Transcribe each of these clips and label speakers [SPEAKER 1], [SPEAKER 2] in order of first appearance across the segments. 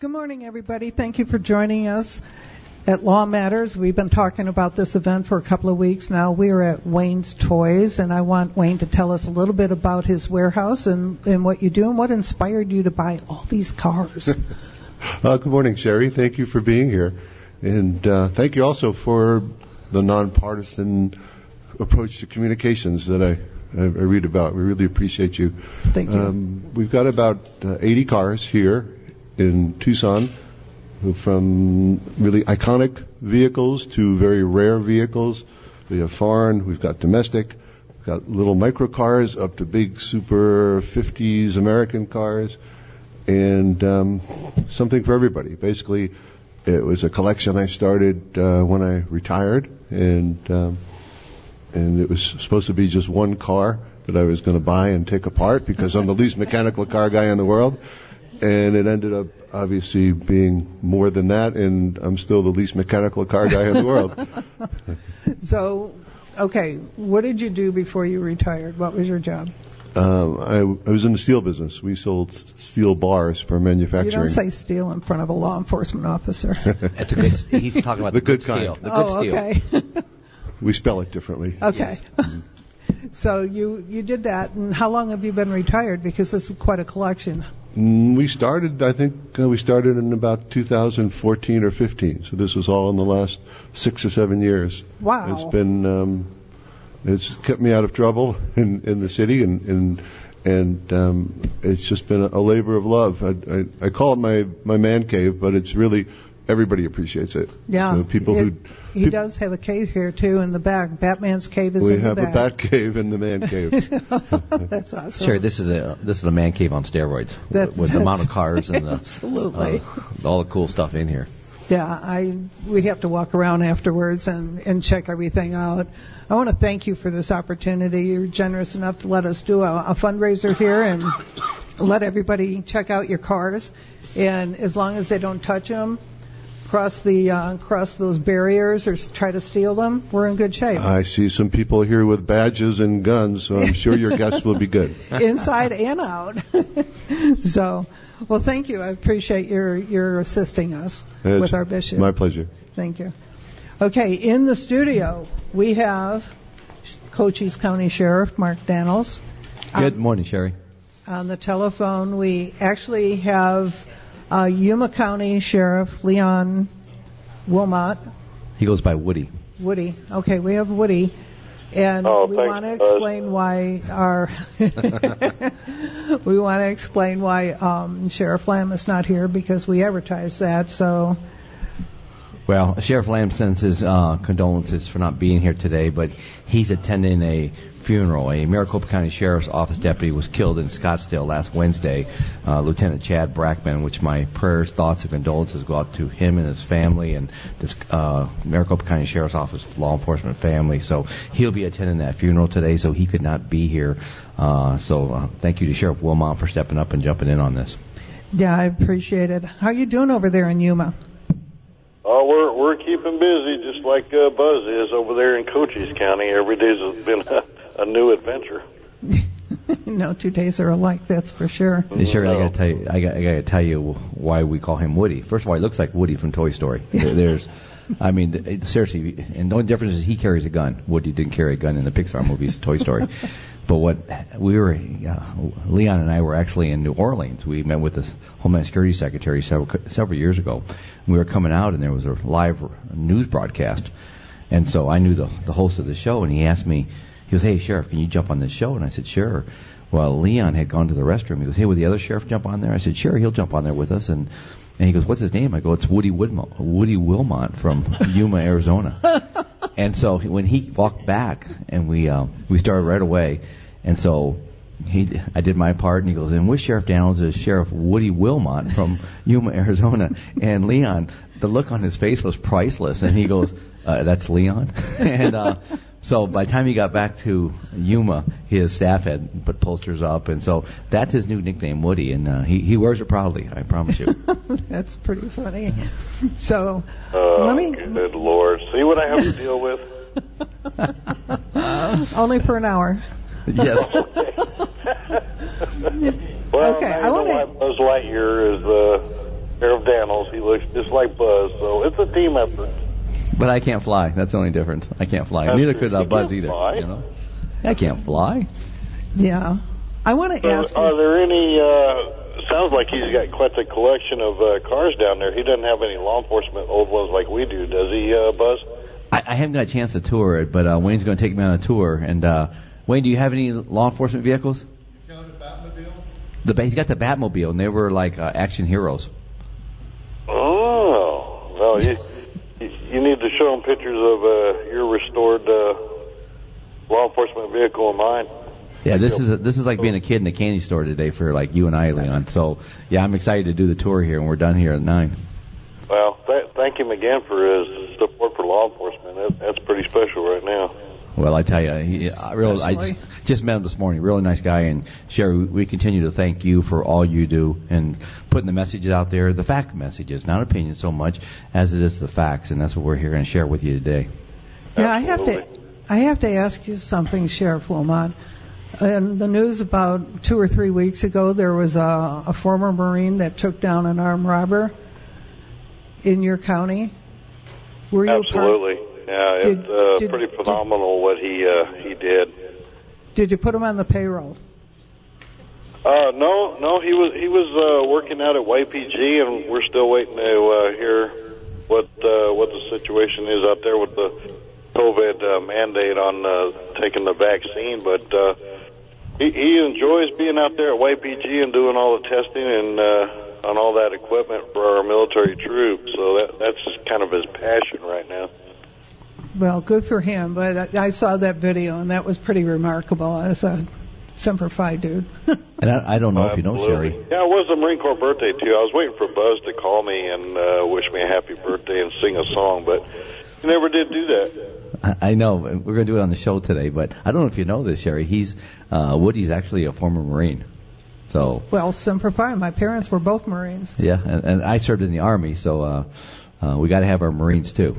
[SPEAKER 1] Good morning, everybody. Thank you for joining us at Law Matters. We've been talking about this event for a couple of weeks now. We are at Wayne's Toys, and I want Wayne to tell us a little bit about his warehouse and, and what you do and what inspired you to buy all these cars.
[SPEAKER 2] Uh, good morning, Sherry. Thank you for being here. And uh, thank you also for the nonpartisan approach to communications that I, I, I read about. We really appreciate you.
[SPEAKER 1] Thank you.
[SPEAKER 2] Um, we've got about uh, 80 cars here in Tucson, from really iconic vehicles to very rare vehicles. We have foreign, we've got domestic, we've got little micro cars up to big super 50s American cars, and um, something for everybody. Basically, it was a collection I started uh, when I retired, and um, and it was supposed to be just one car that I was going to buy and take apart because I'm the least mechanical car guy in the world and it ended up obviously being more than that, and I'm still the least mechanical car guy in the world.
[SPEAKER 1] so, okay, what did you do before you retired? What was your job?
[SPEAKER 2] Um, I, I was in the steel business. We sold s- steel bars for manufacturing.
[SPEAKER 1] You don't say steel in front of a law enforcement officer.
[SPEAKER 3] That's a good. He's talking about
[SPEAKER 2] The
[SPEAKER 3] the,
[SPEAKER 2] good
[SPEAKER 3] steel.
[SPEAKER 2] kind.
[SPEAKER 3] The good
[SPEAKER 1] oh,
[SPEAKER 3] steel.
[SPEAKER 1] okay.
[SPEAKER 2] we spell it differently.
[SPEAKER 1] okay.
[SPEAKER 3] Yes.
[SPEAKER 1] so you you did that, and how long have you been retired? Because this is quite a collection.
[SPEAKER 2] Mm, We started, I think, uh, we started in about 2014 or 15. So this was all in the last six or seven years.
[SPEAKER 1] Wow.
[SPEAKER 2] It's been, um, it's kept me out of trouble in, in the city, and and and um, it's just been a, a labor of love. I, I, I call it my my man cave, but it's really everybody appreciates it.
[SPEAKER 1] Yeah.
[SPEAKER 2] So people
[SPEAKER 1] It-
[SPEAKER 2] who
[SPEAKER 1] He
[SPEAKER 2] peop-
[SPEAKER 1] does have a cave here too in the back. Batman's cave is
[SPEAKER 2] we
[SPEAKER 1] in the back.
[SPEAKER 2] We have a bat cave and the man cave.
[SPEAKER 1] That's awesome.
[SPEAKER 3] Sure, this is a this is a man cave on steroids
[SPEAKER 1] That's-
[SPEAKER 3] with the amount of cars and the,
[SPEAKER 1] Absolutely.
[SPEAKER 3] uh, all the cool stuff in here.
[SPEAKER 1] Yeah, I we have to walk around afterwards and and check everything out. I want to thank you for this opportunity. You're generous enough to let us do a, a fundraiser here and let everybody check out your cars. And as long as they don't touch them, cross the uh, cross those barriers or try to steal them, we're in good shape.
[SPEAKER 2] I see some people here with badges and guns, so I'm sure your guests will be good.
[SPEAKER 1] inside and out. so, well, thank you. I appreciate your your assisting us
[SPEAKER 2] It's
[SPEAKER 1] with our bishop.
[SPEAKER 2] My pleasure.
[SPEAKER 1] Thank you. Okay, in the studio we have Cochise County Sheriff Mark Dannels.
[SPEAKER 3] Good
[SPEAKER 1] Um,
[SPEAKER 3] morning, Sherry.
[SPEAKER 1] On the telephone, we actually have uh, Yuma County Sheriff Leon Wilmot.
[SPEAKER 3] He goes by Woody.
[SPEAKER 1] Woody. Okay, we have Woody. And
[SPEAKER 4] Oh,
[SPEAKER 1] we
[SPEAKER 4] thanks,
[SPEAKER 1] want to
[SPEAKER 4] Buzz.
[SPEAKER 1] explain why our we want to explain why um, Sheriff Lamb is not here because we advertised that. So
[SPEAKER 3] Well, Sheriff Lamb sends his uh, condolences for not being here today, but he's attending a funeral. A Maricopa County Sheriff's Office deputy was killed in Scottsdale last Wednesday, uh, Lieutenant Chad Brackman, which my prayers, thoughts, and condolences go out to him and his family and this uh, Maricopa County Sheriff's Office law enforcement family. So he'll be attending that funeral today, so he could not be here. Uh, so uh, thank you to Sheriff Wilmot for stepping up and jumping in on this.
[SPEAKER 1] yeah, I appreciate it. How you doing over there in Yuma?
[SPEAKER 4] We're we're keeping busy, just like uh, Buzz is over there in Cochise County. Every day's been a, a new adventure.
[SPEAKER 1] no two days are alike, that's for sure.
[SPEAKER 3] Yeah, Sure, I gotta tell you, I got, I gotta tell you why we call him Woody. First of all, he looks like Woody from Toy Story. There- There's, I mean, seriously, and the only difference is he carries a gun. Woody didn't carry a gun in the Pixar movies, Toy Story. But what we were, uh, Leon and I were actually in New Orleans. We met with the Homeland Security Secretary several several years ago. We were coming out, and there was a live news broadcast. And so I knew the the host of the show, and he asked me, he goes, "Hey, sheriff, can you jump on this show?" And I said, "Sure." Well, Leon had gone to the restroom. He goes, "Hey, will the other sheriff jump on there?" I said, "Sure, he'll jump on there with us." And and he goes, "What's his name?" I go, "It's Woody Woody Wilmot from Yuma, Arizona." and so when he walked back, and we uh, we started right away, and so he I did my part, and he goes, "And with Sheriff Dannels is Sheriff Woody Wilmot from Yuma, Arizona." And Leon, the look on his face was priceless, and he goes, uh, "That's Leon," and. uh so by the time he got back to Yuma, his staff had put posters up, and so that's his new nickname, Woody, and uh, he he wears it proudly. I promise you.
[SPEAKER 1] that's pretty funny. So
[SPEAKER 4] Oh,
[SPEAKER 1] let me
[SPEAKER 4] good lord! See what I have to deal with.
[SPEAKER 1] only for an hour.
[SPEAKER 3] yes.
[SPEAKER 4] Well,
[SPEAKER 1] Okay, I wanna-
[SPEAKER 4] why Buzz Lightyear is uh, Sheriff Dannels. He looks just like Buzz, so it's a team effort.
[SPEAKER 3] But I can't fly. That's the only difference. I can't fly.
[SPEAKER 4] That's
[SPEAKER 3] Neither
[SPEAKER 4] true.
[SPEAKER 3] could uh, Buzz either.
[SPEAKER 4] fly.
[SPEAKER 3] You know, I can't fly.
[SPEAKER 1] Yeah. I want to
[SPEAKER 4] So
[SPEAKER 1] ask
[SPEAKER 4] are there any? Uh, sounds like he's got quite the collection of uh, cars down there. He doesn't have any law enforcement old ones like we do, does he, uh, Buzz?
[SPEAKER 3] I, I haven't got a chance to tour it, but uh, Wayne's going to take me on a tour. And uh, Wayne, do you have any law enforcement vehicles? The he's got the Batmobile, and they were like uh, action heroes.
[SPEAKER 4] Oh, well, you you you need to show them pictures of uh, your restored uh, law enforcement vehicle of mine.
[SPEAKER 3] Yeah, this is this is like being a kid in a candy store today for like you and I, Leon. So yeah, I'm excited to do the tour here, and we're done here at nine.
[SPEAKER 4] Well, th- thank him again for his support for law enforcement. That, that's pretty special right now.
[SPEAKER 3] Well, I tell you, he, I really, I just, just met him this morning. Really nice guy, and Sherry, we, we continue to thank you for all you do and putting the messages out there, the fact messages, not opinions so much as it is the facts, and that's what we're here going to share with you today.
[SPEAKER 1] Yeah, I have to. I have to ask you something, Sheriff Wilmot. In the news about two or three weeks ago, there was a, a former Marine that took down an armed robber in your county. Were you a part-
[SPEAKER 4] Yeah,
[SPEAKER 1] Did-
[SPEAKER 4] it's uh,
[SPEAKER 1] did-
[SPEAKER 4] pretty phenomenal what he uh, he did.
[SPEAKER 1] did you put him on the payroll?
[SPEAKER 4] Uh, no, no, he was he was uh, working out at YPG, and we're still waiting to uh, hear what uh, what the situation is out there with the COVID uh, mandate on uh, taking the vaccine. But uh, he, he enjoys being out there at YPG and doing all the testing and uh, on all that equipment for our military troops. So that that's kind of his passion right now.
[SPEAKER 1] Well, good for him. But I, I saw that video, and that was pretty remarkable. I thought, Semper Fi, dude.
[SPEAKER 3] And I, I don't know if you know
[SPEAKER 4] Absolutely.
[SPEAKER 3] Sherry.
[SPEAKER 4] Yeah, it was the Marine Corps birthday too. I was waiting for Buzz to call me and uh, wish me a happy birthday and sing a song, but he never did do that.
[SPEAKER 3] I I know we're going to do it on the show today, but I don't know if you know this, Sherry. He's uh, Woody's actually a former Marine. So
[SPEAKER 1] well, Semper Fi. My parents were both Marines.
[SPEAKER 3] yeah, and, and I served in the army, so uh, uh, we got to have our Marines too.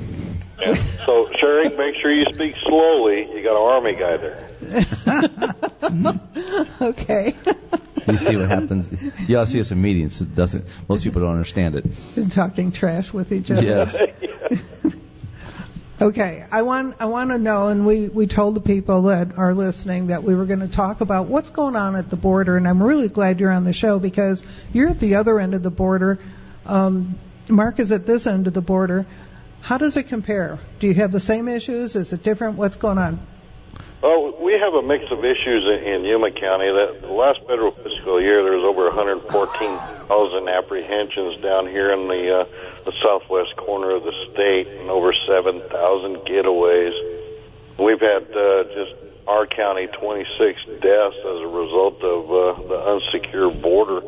[SPEAKER 4] Yeah. So, Sherry, make sure you speak slowly. You got an Army guy there.
[SPEAKER 1] okay.
[SPEAKER 3] You see what happens. You all see us in meetings. It doesn't. Most people don't understand it.
[SPEAKER 1] Talking trash with each other.
[SPEAKER 3] Yes.
[SPEAKER 1] Okay, I want I want to know, and we we told the people that are listening that we were going to talk about what's going on at the border, and I'm really glad you're on the show because you're at the other end of the border. Um, Mark is at this end of the border. How does it compare? Do you have the same issues? Is it different? What's going on?
[SPEAKER 4] Well, we have a mix of issues in, in Yuma County. That the last federal fiscal year, there was over 114,000 apprehensions down here in the, uh, the southwest corner of the state, and over 7,000 getaways. We've had uh, just our county 26 deaths as a result of uh, the unsecured border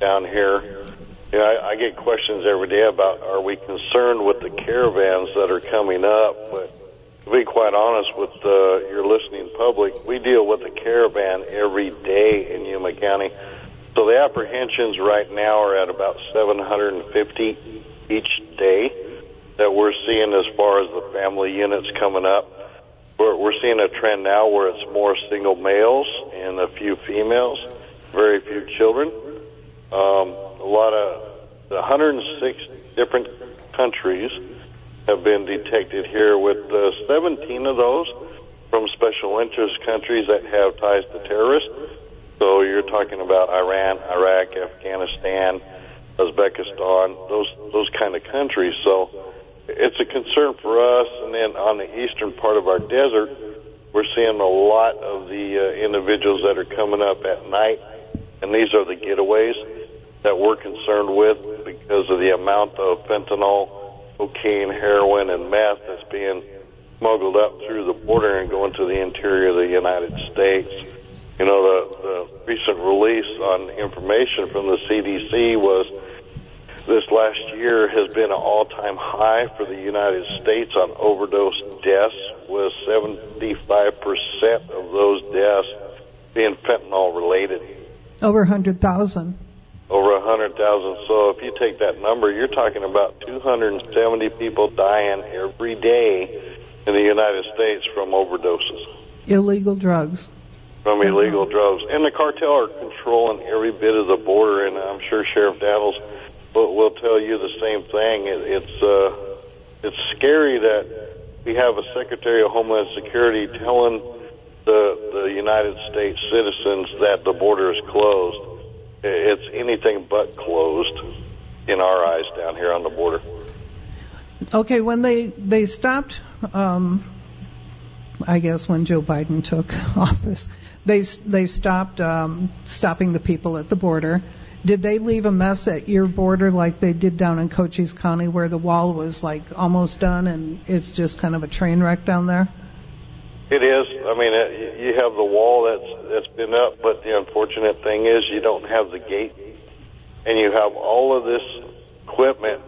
[SPEAKER 4] down here. Yeah, I, I get questions every day about are we concerned with the caravans that are coming up, but to be quite honest with uh, your listening public, we deal with a caravan every day in Yuma County. So the apprehensions right now are at about 750 each day that we're seeing as far as the family units coming up. We're, we're seeing a trend now where it's more single males and a few females, very few children. Um, lot of 106 different countries have been detected here, with uh, 17 of those from special interest countries that have ties to terrorists. So you're talking about Iran, Iraq, Afghanistan, Uzbekistan, those those kind of countries. So it's a concern for us. And then on the eastern part of our desert, we're seeing a lot of the uh, individuals that are coming up at night, and these are the getaways that we're concerned with because of the amount of fentanyl, cocaine, heroin, and meth that's being smuggled up through the border and going to the interior of the United States. You know, the, the recent release on information from the CDC was this last year has been an all-time high for the United States on overdose deaths, with 75% of those deaths being fentanyl related
[SPEAKER 1] Over 100,000.
[SPEAKER 4] Over a hundred thousand. So if you take that number, you're talking about 270 people dying every day in the United States from overdoses,
[SPEAKER 1] Illegal drugs.
[SPEAKER 4] from illegal drugs. And the cartel are controlling every bit of the border, and I'm sure Sheriff Dannels will, will tell you the same thing. It, it's uh, it's scary that we have a Secretary of Homeland Security telling the the United States citizens that the border is closed. It's anything but closed in our eyes down here on the border.
[SPEAKER 1] Okay, when they they stopped, um, I guess when Joe Biden took office, they they stopped um, stopping the people at the border. Did they leave a mess at your border like they did down in Cochise County, where the wall was like almost done and it's just kind of a train wreck down there?
[SPEAKER 4] It is. I mean, it, you have the wall that's that's been up, but the unfortunate thing is you don't have the gate, and you have all of this equipment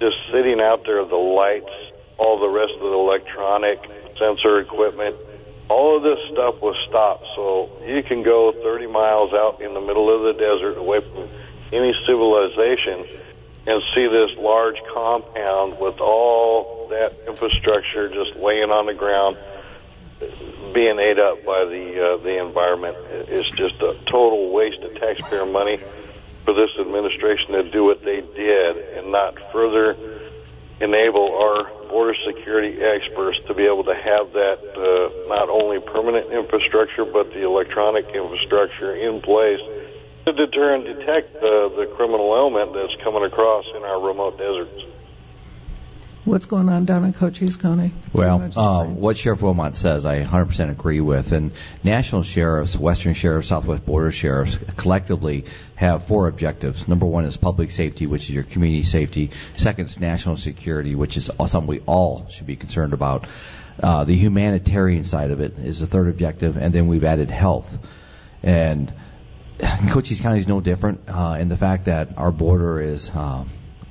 [SPEAKER 4] just sitting out there. The lights, all the rest of the electronic sensor equipment, all of this stuff was stopped. So you can go 30 miles out in the middle of the desert, away from any civilization, and see this large compound with all that infrastructure just laying on the ground being ate up by the uh, the environment. It's just a total waste of taxpayer money for this administration to do what they did and not further enable our border security experts to be able to have that uh, not only permanent infrastructure but the electronic infrastructure in place to deter and detect uh, the criminal element that's coming across in our remote deserts.
[SPEAKER 1] What's going on down in Cochise County?
[SPEAKER 3] Well, uh, what Sheriff Wilmot says, I 100% agree with. And national sheriffs, Western sheriffs, Southwest border sheriffs collectively have four objectives. Number one is public safety, which is your community safety. Second is national security, which is something we all should be concerned about. Uh, the humanitarian side of it is the third objective, and then we've added health. And Cochise County is no different uh, in the fact that our border is. Uh,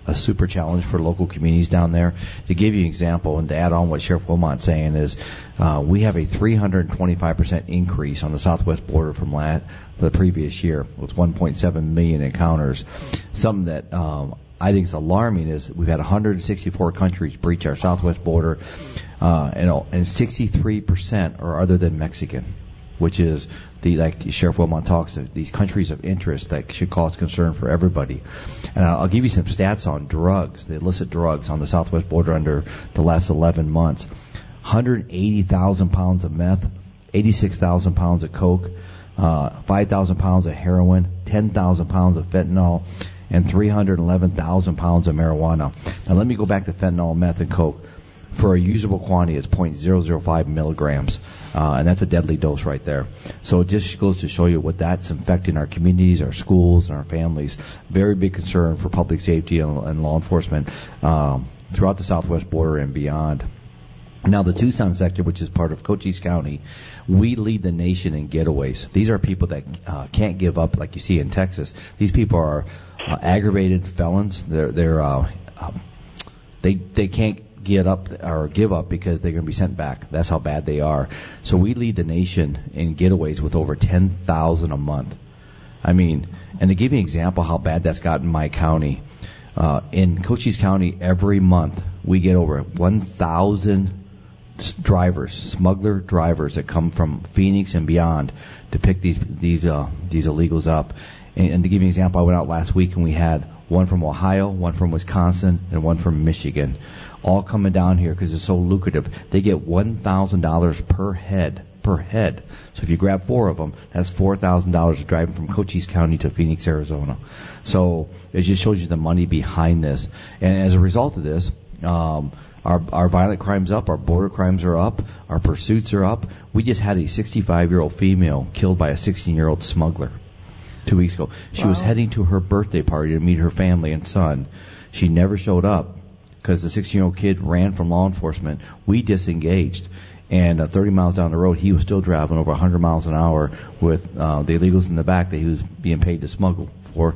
[SPEAKER 3] a super challenge for local communities down there. To give you an example and to add on what Sheriff Wilmot's saying is, uh, we have a 325% increase on the southwest border from last, the previous year with 1.7 million encounters. Something that um, I think is alarming is we've had 164 countries breach our southwest border, uh, and, and 63% are other than Mexican which is the like Sheriff Wilmot talks of these countries of interest that should cause concern for everybody. And I'll, I'll give you some stats on drugs, the illicit drugs on the southwest border under the last 11 months. 180,000 pounds of meth, 86,000 pounds of coke, uh, 5,000 pounds of heroin, 10,000 pounds of fentanyl, and 311,000 pounds of marijuana. Now let me go back to fentanyl, meth, and coke for a usable quantity, it's 0.005 milligrams, uh, and that's a deadly dose right there. So it just goes to show you what that's affecting our communities, our schools, and our families. Very big concern for public safety and, and law enforcement um, throughout the southwest border and beyond. Now, the Tucson sector, which is part of Cochise County, we lead the nation in getaways. These are people that uh, can't give up, like you see in Texas. These people are uh, aggravated felons. They're they're uh, um, they they can't get up or give up because they're going to be sent back. That's how bad they are. So we lead the nation in getaways with over 10,000 a month. I mean, and to give you an example how bad that's gotten my county, uh, in Cochise County every month we get over 1,000 drivers, smuggler drivers that come from Phoenix and beyond to pick these these uh, these illegals up. And, and to give you an example, I went out last week and we had one from Ohio, one from Wisconsin, and one from Michigan all coming down here because it's so lucrative. They get $1,000 per head per head. So if you grab four of them, that's $4,000 driving from Cochise County to Phoenix, Arizona. So it just shows you the money behind this. And as a result of this, um, our, our violent crimes up, our border crimes are up, our pursuits are up. We just had a 65 year old female killed by a 16 year old smuggler two weeks ago. She wow. was heading to her birthday party to meet her family and son. She never showed up because the 16 year old kid ran from law enforcement. We disengaged. And uh, 30 miles down the road, he was still driving over 100 miles an hour with uh, the illegals in the back that he was being paid to smuggle for.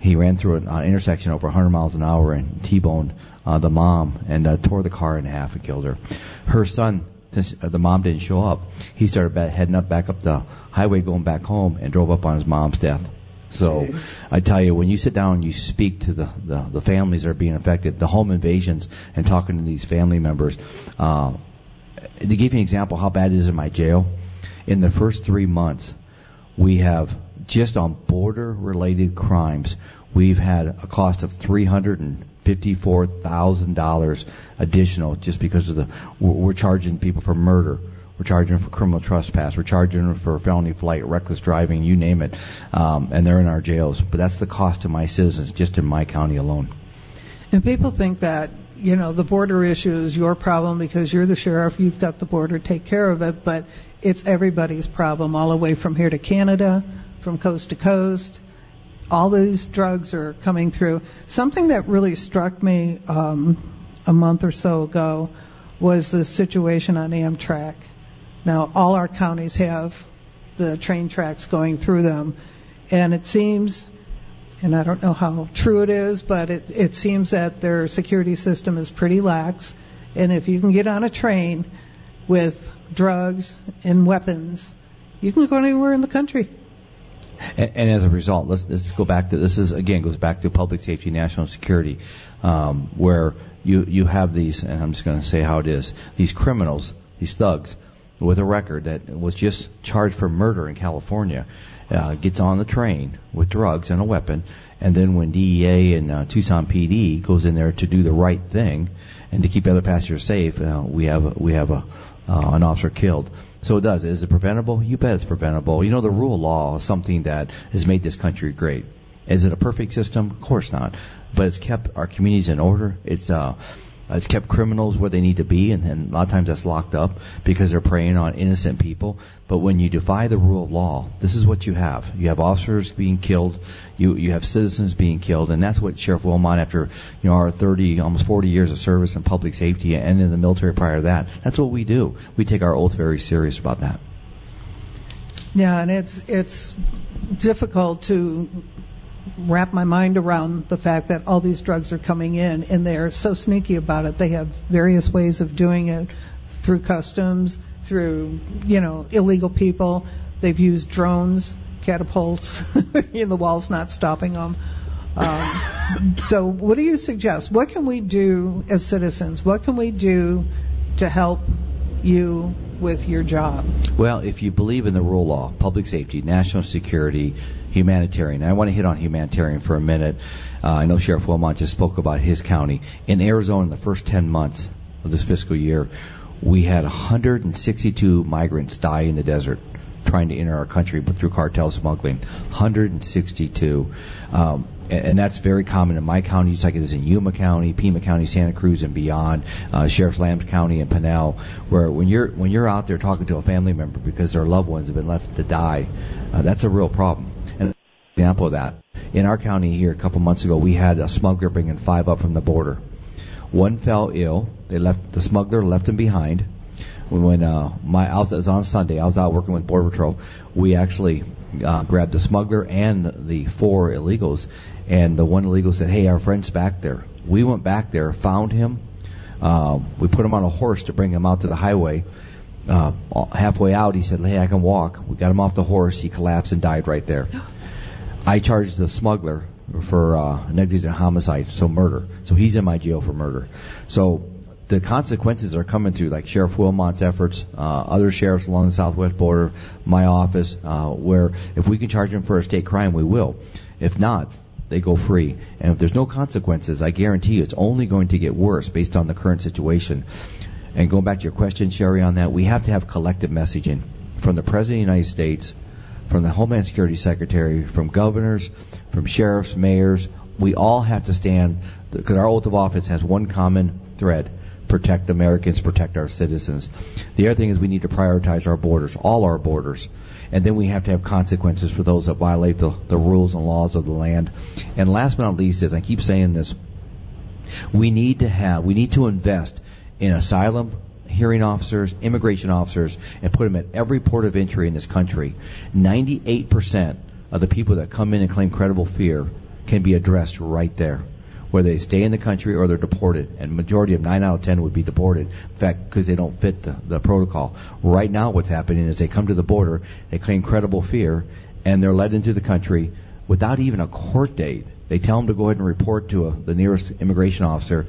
[SPEAKER 3] He ran through an uh, intersection over 100 miles an hour and T-boned uh, the mom and uh, tore the car in half and killed her. Her son, since uh, the mom didn't show up, he started heading up back up the highway going back home and drove up on his mom's death. So I tell you, when you sit down and you speak to the, the, the, families that are being affected, the home invasions, and talking to these family members, uh, to give you an example how bad it is in my jail, in the first three months, we have just on border-related crimes, we've had a cost of three hundred and fifty-four thousand dollars additional just because of the we're charging people for murder. We're charging them for criminal trespass. We're charging them for felony flight, reckless driving, you name it, um, and they're in our jails. But that's the cost to my citizens just in my county alone.
[SPEAKER 1] And people think that, you know, the border issue is your problem because you're the sheriff, you've got the border, take care of it, but it's everybody's problem all the way from here to Canada, from coast to coast. All these drugs are coming through. Something that really struck me um, a month or so ago was the situation on Amtrak. Now, all our counties have the train tracks going through them, and it seems and I don't know how true it is, but it, it seems that their security system is pretty lax. And if you can get on a train with drugs and weapons, you can go anywhere in the country.
[SPEAKER 3] And, and as a result, let's, let's go back to this. Is again goes back to public safety, national security, um, where you you have these, and I'm just going to say how it is. These criminals, these thugs, with a record that was just charged for murder in California, uh, gets on the train with drugs and a weapon, and then when DEA and uh, Tucson PD goes in there to do the right thing and to keep other passengers safe, uh, we have we have a uh, an officer killed. So it does. Is it preventable? You bet it's preventable. You know, the rule of law is something that has made this country great. Is it a perfect system? Of course not. But it's kept our communities in order. It's uh, Uh, it's kept criminals where they need to be, and, and a lot of times that's locked up because they're preying on innocent people. But when you defy the rule of law, this is what you have. You have officers being killed, you you have citizens being killed, and that's what Sheriff Wilmot, after you know our 30, almost 40 years of service in public safety and in the military prior to that, that's what we do. We take our oath very serious about that.
[SPEAKER 1] Yeah, and it's it's difficult to wrap my mind around the fact that all these drugs are coming in and they're so sneaky about it. They have various ways of doing it through customs, through, you know, illegal people. They've used drones, catapults, in the wall's not stopping them. Um, so what do you suggest? What can we do as citizens? What can we do to help you with your job?
[SPEAKER 3] Well, if you believe in the rule of law, public safety, national security, humanitarian, I want to hit on humanitarian for a minute. Uh, I know Sheriff Wilmot just spoke about his county. In Arizona, in the first 10 months of this fiscal year, we had 162 migrants die in the desert trying to enter our country through cartel smuggling. 162. Um, and, and that's very common in my county, just like it is in Yuma County, Pima County, Santa Cruz, and beyond, uh, Sheriff Lambs County, and Pinal, where when you're when you're out there talking to a family member because their loved ones have been left to die, uh, that's a real problem. And example of that. In our county here a couple months ago, we had a smuggler bringing five up from the border. One fell ill. They left the smuggler left him behind. When uh, my I was, it was on Sunday, I was out working with Border Patrol. We actually uh, grabbed the smuggler and the four illegals, and the one illegal said, "Hey, our friend's back there." We went back there, found him. Uh, we put him on a horse to bring him out to the highway. Uh, halfway out, he said, "Hey, I can walk." We got him off the horse. He collapsed and died right there. I charged the smuggler for uh, negligent homicide, so murder. So he's in my jail for murder. So the consequences are coming through, like Sheriff Wilmot's efforts, uh, other sheriffs along the southwest border, my office, uh, where if we can charge them for a state crime, we will. If not, they go free. And if there's no consequences, I guarantee you it's only going to get worse based on the current situation. And going back to your question, Sherry, on that, we have to have collective messaging from the President of the United States, from the Homeland Security Secretary, from governors, from sheriffs, mayors. We all have to stand, because our oath of office has one common thread protect Americans, protect our citizens. The other thing is we need to prioritize our borders, all our borders. And then we have to have consequences for those that violate the, the rules and laws of the land. And last but not least is, I keep saying this, we need to have, we need to invest in asylum hearing officers, immigration officers, and put them at every port of entry in this country. 98% of the people that come in and claim credible fear can be addressed right there whether they stay in the country or they're deported. And majority of nine out of ten would be deported. In fact, because they don't fit the, the protocol. Right now, what's happening is they come to the border, they claim credible fear, and they're led into the country without even a court date. They tell them to go ahead and report to a, the nearest immigration officer.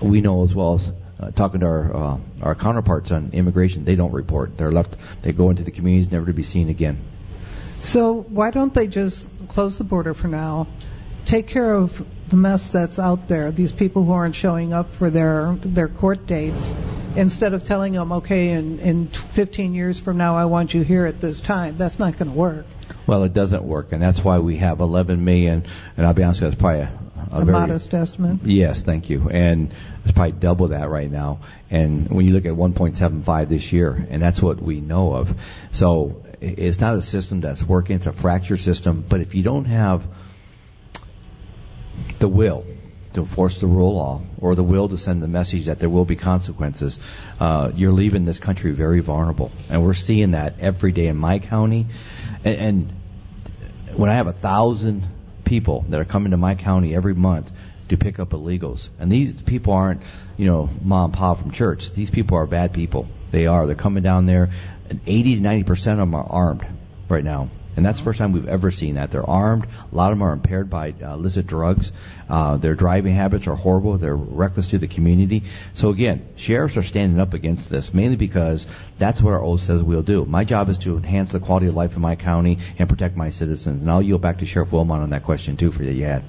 [SPEAKER 3] We know as well as uh, talking to our uh, our counterparts on immigration, they don't report. They're left. They go into the communities, never to be seen again.
[SPEAKER 1] So why don't they just close the border for now? Take care of the mess that's out there. These people who aren't showing up for their their court dates, instead of telling them, okay, in in 15 years from now, I want you here at this time. That's not going to work.
[SPEAKER 3] Well, it doesn't work, and that's why we have 11 million. And I'll be honest, with you, it's probably a, a,
[SPEAKER 1] A
[SPEAKER 3] very,
[SPEAKER 1] modest estimate.
[SPEAKER 3] Yes, thank you. And it's probably double that right now. And when you look at 1.75 this year, and that's what we know of. So it's not a system that's working. It's a fractured system. But if you don't have the will to enforce the rule of law or the will to send the message that there will be consequences, uh, you're leaving this country very vulnerable. And we're seeing that every day in my county. And, and when I have a thousand people that are coming to my county every month to pick up illegals, and these people aren't, you know, mom and pop from church. These people are bad people. They are. They're coming down there, and 80 to 90 percent of them are armed right now. And that's the first time we've ever seen that. They're armed. A lot of them are impaired by uh, illicit drugs. Uh, their driving habits are horrible. They're reckless to the community. So again, sheriffs are standing up against this mainly because that's what our oath says we'll do. My job is to enhance the quality of life in my county and protect my citizens. And I'll yield back to Sheriff Wilmot on that question too for you had.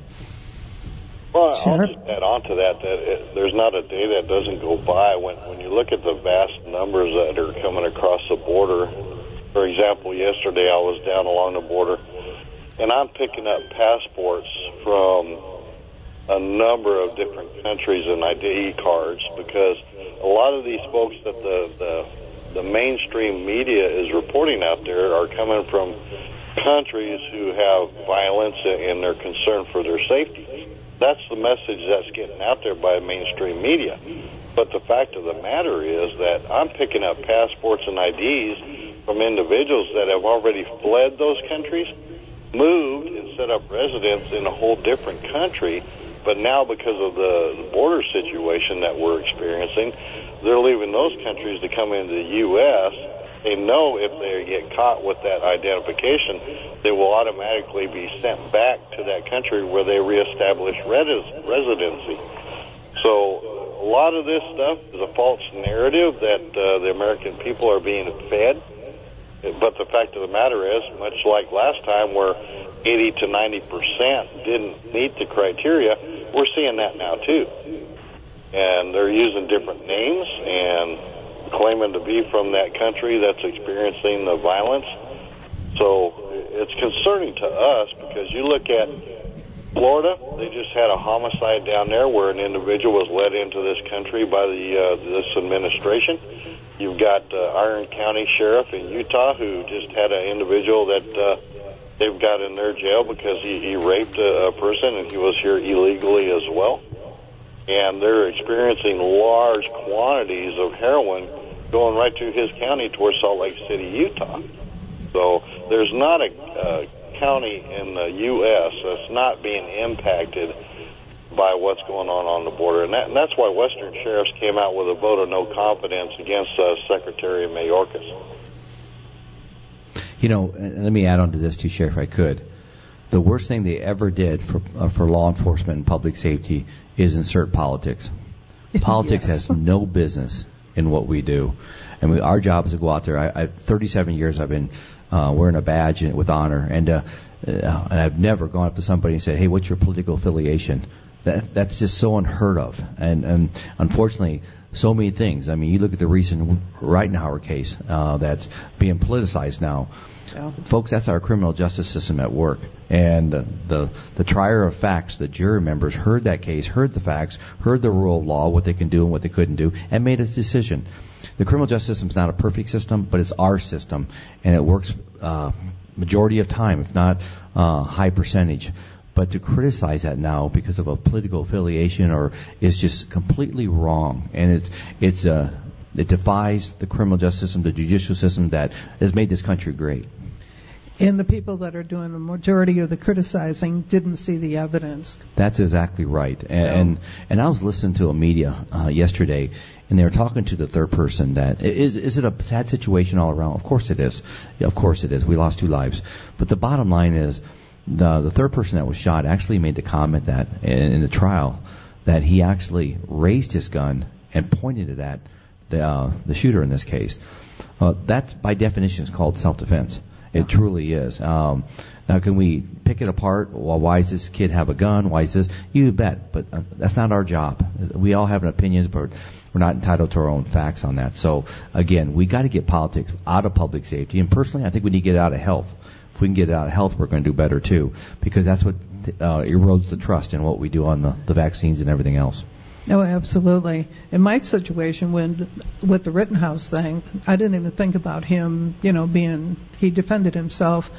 [SPEAKER 4] Well,
[SPEAKER 1] Sure.
[SPEAKER 4] I'll just add on to that that it, there's not a day that doesn't go by when when you look at the vast numbers that are coming across the border. For example, yesterday I was down along the border, and I'm picking up passports from a number of different countries and ID cards because a lot of these folks that the the, the mainstream media is reporting out there are coming from countries who have violence and they're concerned for their safety. That's the message that's getting out there by mainstream media. But the fact of the matter is that I'm picking up passports and IDs from individuals that have already fled those countries, moved and set up residence in a whole different country, but now because of the, border situation that we're experiencing, they're leaving those countries to come into the U.S. They know if they get caught with that identification, they will automatically be sent back to that country where they reestablish res- residency. So a lot of this stuff is a false narrative that uh, the American people are being fed. But the fact of the matter is, much like last time where 80 to 90 percent didn't meet the criteria, we're seeing that now too. And they're using different names and claiming to be from that country that's experiencing the violence. So it's concerning to us because you look at Florida, they just had a homicide down there where an individual was led into this country by the uh, this administration. You've got uh, Iron County Sheriff in Utah who just had an individual that uh, they've got in their jail because he, he raped a, a person and he was here illegally as well. And they're experiencing large quantities of heroin going right through his county towards Salt Lake City, Utah. So there's not a uh, county in the U.S. that's not being impacted by what's going on on the border, and, that, and that's why Western sheriffs came out with a vote of no confidence against uh, Secretary Mayorkas.
[SPEAKER 3] You know, let me add on to this too, Sheriff, if I could. The worst thing they ever did for uh, for law enforcement and public safety is insert politics. Politics
[SPEAKER 1] Yes.
[SPEAKER 3] has no business in what we do, and we, our job is to go out there. I, I 37 years I've been uh, wearing a badge with honor, and uh, uh, and I've never gone up to somebody and said, "Hey, what's your political affiliation?" That that's just so unheard of, and and unfortunately, so many things. I mean, you look at the recent Rittenhouse case uh, that's being politicized now.
[SPEAKER 1] Yeah.
[SPEAKER 3] Folks, that's our criminal justice system at work. And uh, the the trier of facts, the jury members heard that case, heard the facts, heard the rule of law, what they can do and what they couldn't do, and made a decision. The criminal justice system is not a perfect system, but it's our system, and it works uh, majority of time, if not uh, high percentage. But to criticize that now because of a political affiliation or is just completely wrong, and it's it's uh, it defies the criminal justice system, the judicial system that has made this country great.
[SPEAKER 1] And the people that are doing the majority of the criticizing didn't see the evidence.
[SPEAKER 3] That's exactly right. And
[SPEAKER 1] So-
[SPEAKER 3] and, and I was listening to a media uh, yesterday, and they were talking to the third person. That is is it a sad situation all around? Of course it is. Of course it is. We lost two lives, but the bottom line is the the third person that was shot actually made the comment that in, in the trial that he actually raised his gun and pointed it at the uh, the shooter in this case. Uh, that's by definition is called self defense. It truly is. Um, now, can we pick it apart? Well, why does this kid have a gun? Why is this? You bet, but uh, that's not our job. We all have an opinions, but we're not entitled to our own facts on that. So, again, we got to get politics out of public safety. And personally, I think we need to get out of health. If we can get it out of health, we're going to do better too, because that's what uh, erodes the trust in what we do on the, the vaccines and everything else.
[SPEAKER 1] Oh, absolutely. In Mike's situation, when with the Rittenhouse thing, I didn't even think about him. You know, being he defended himself.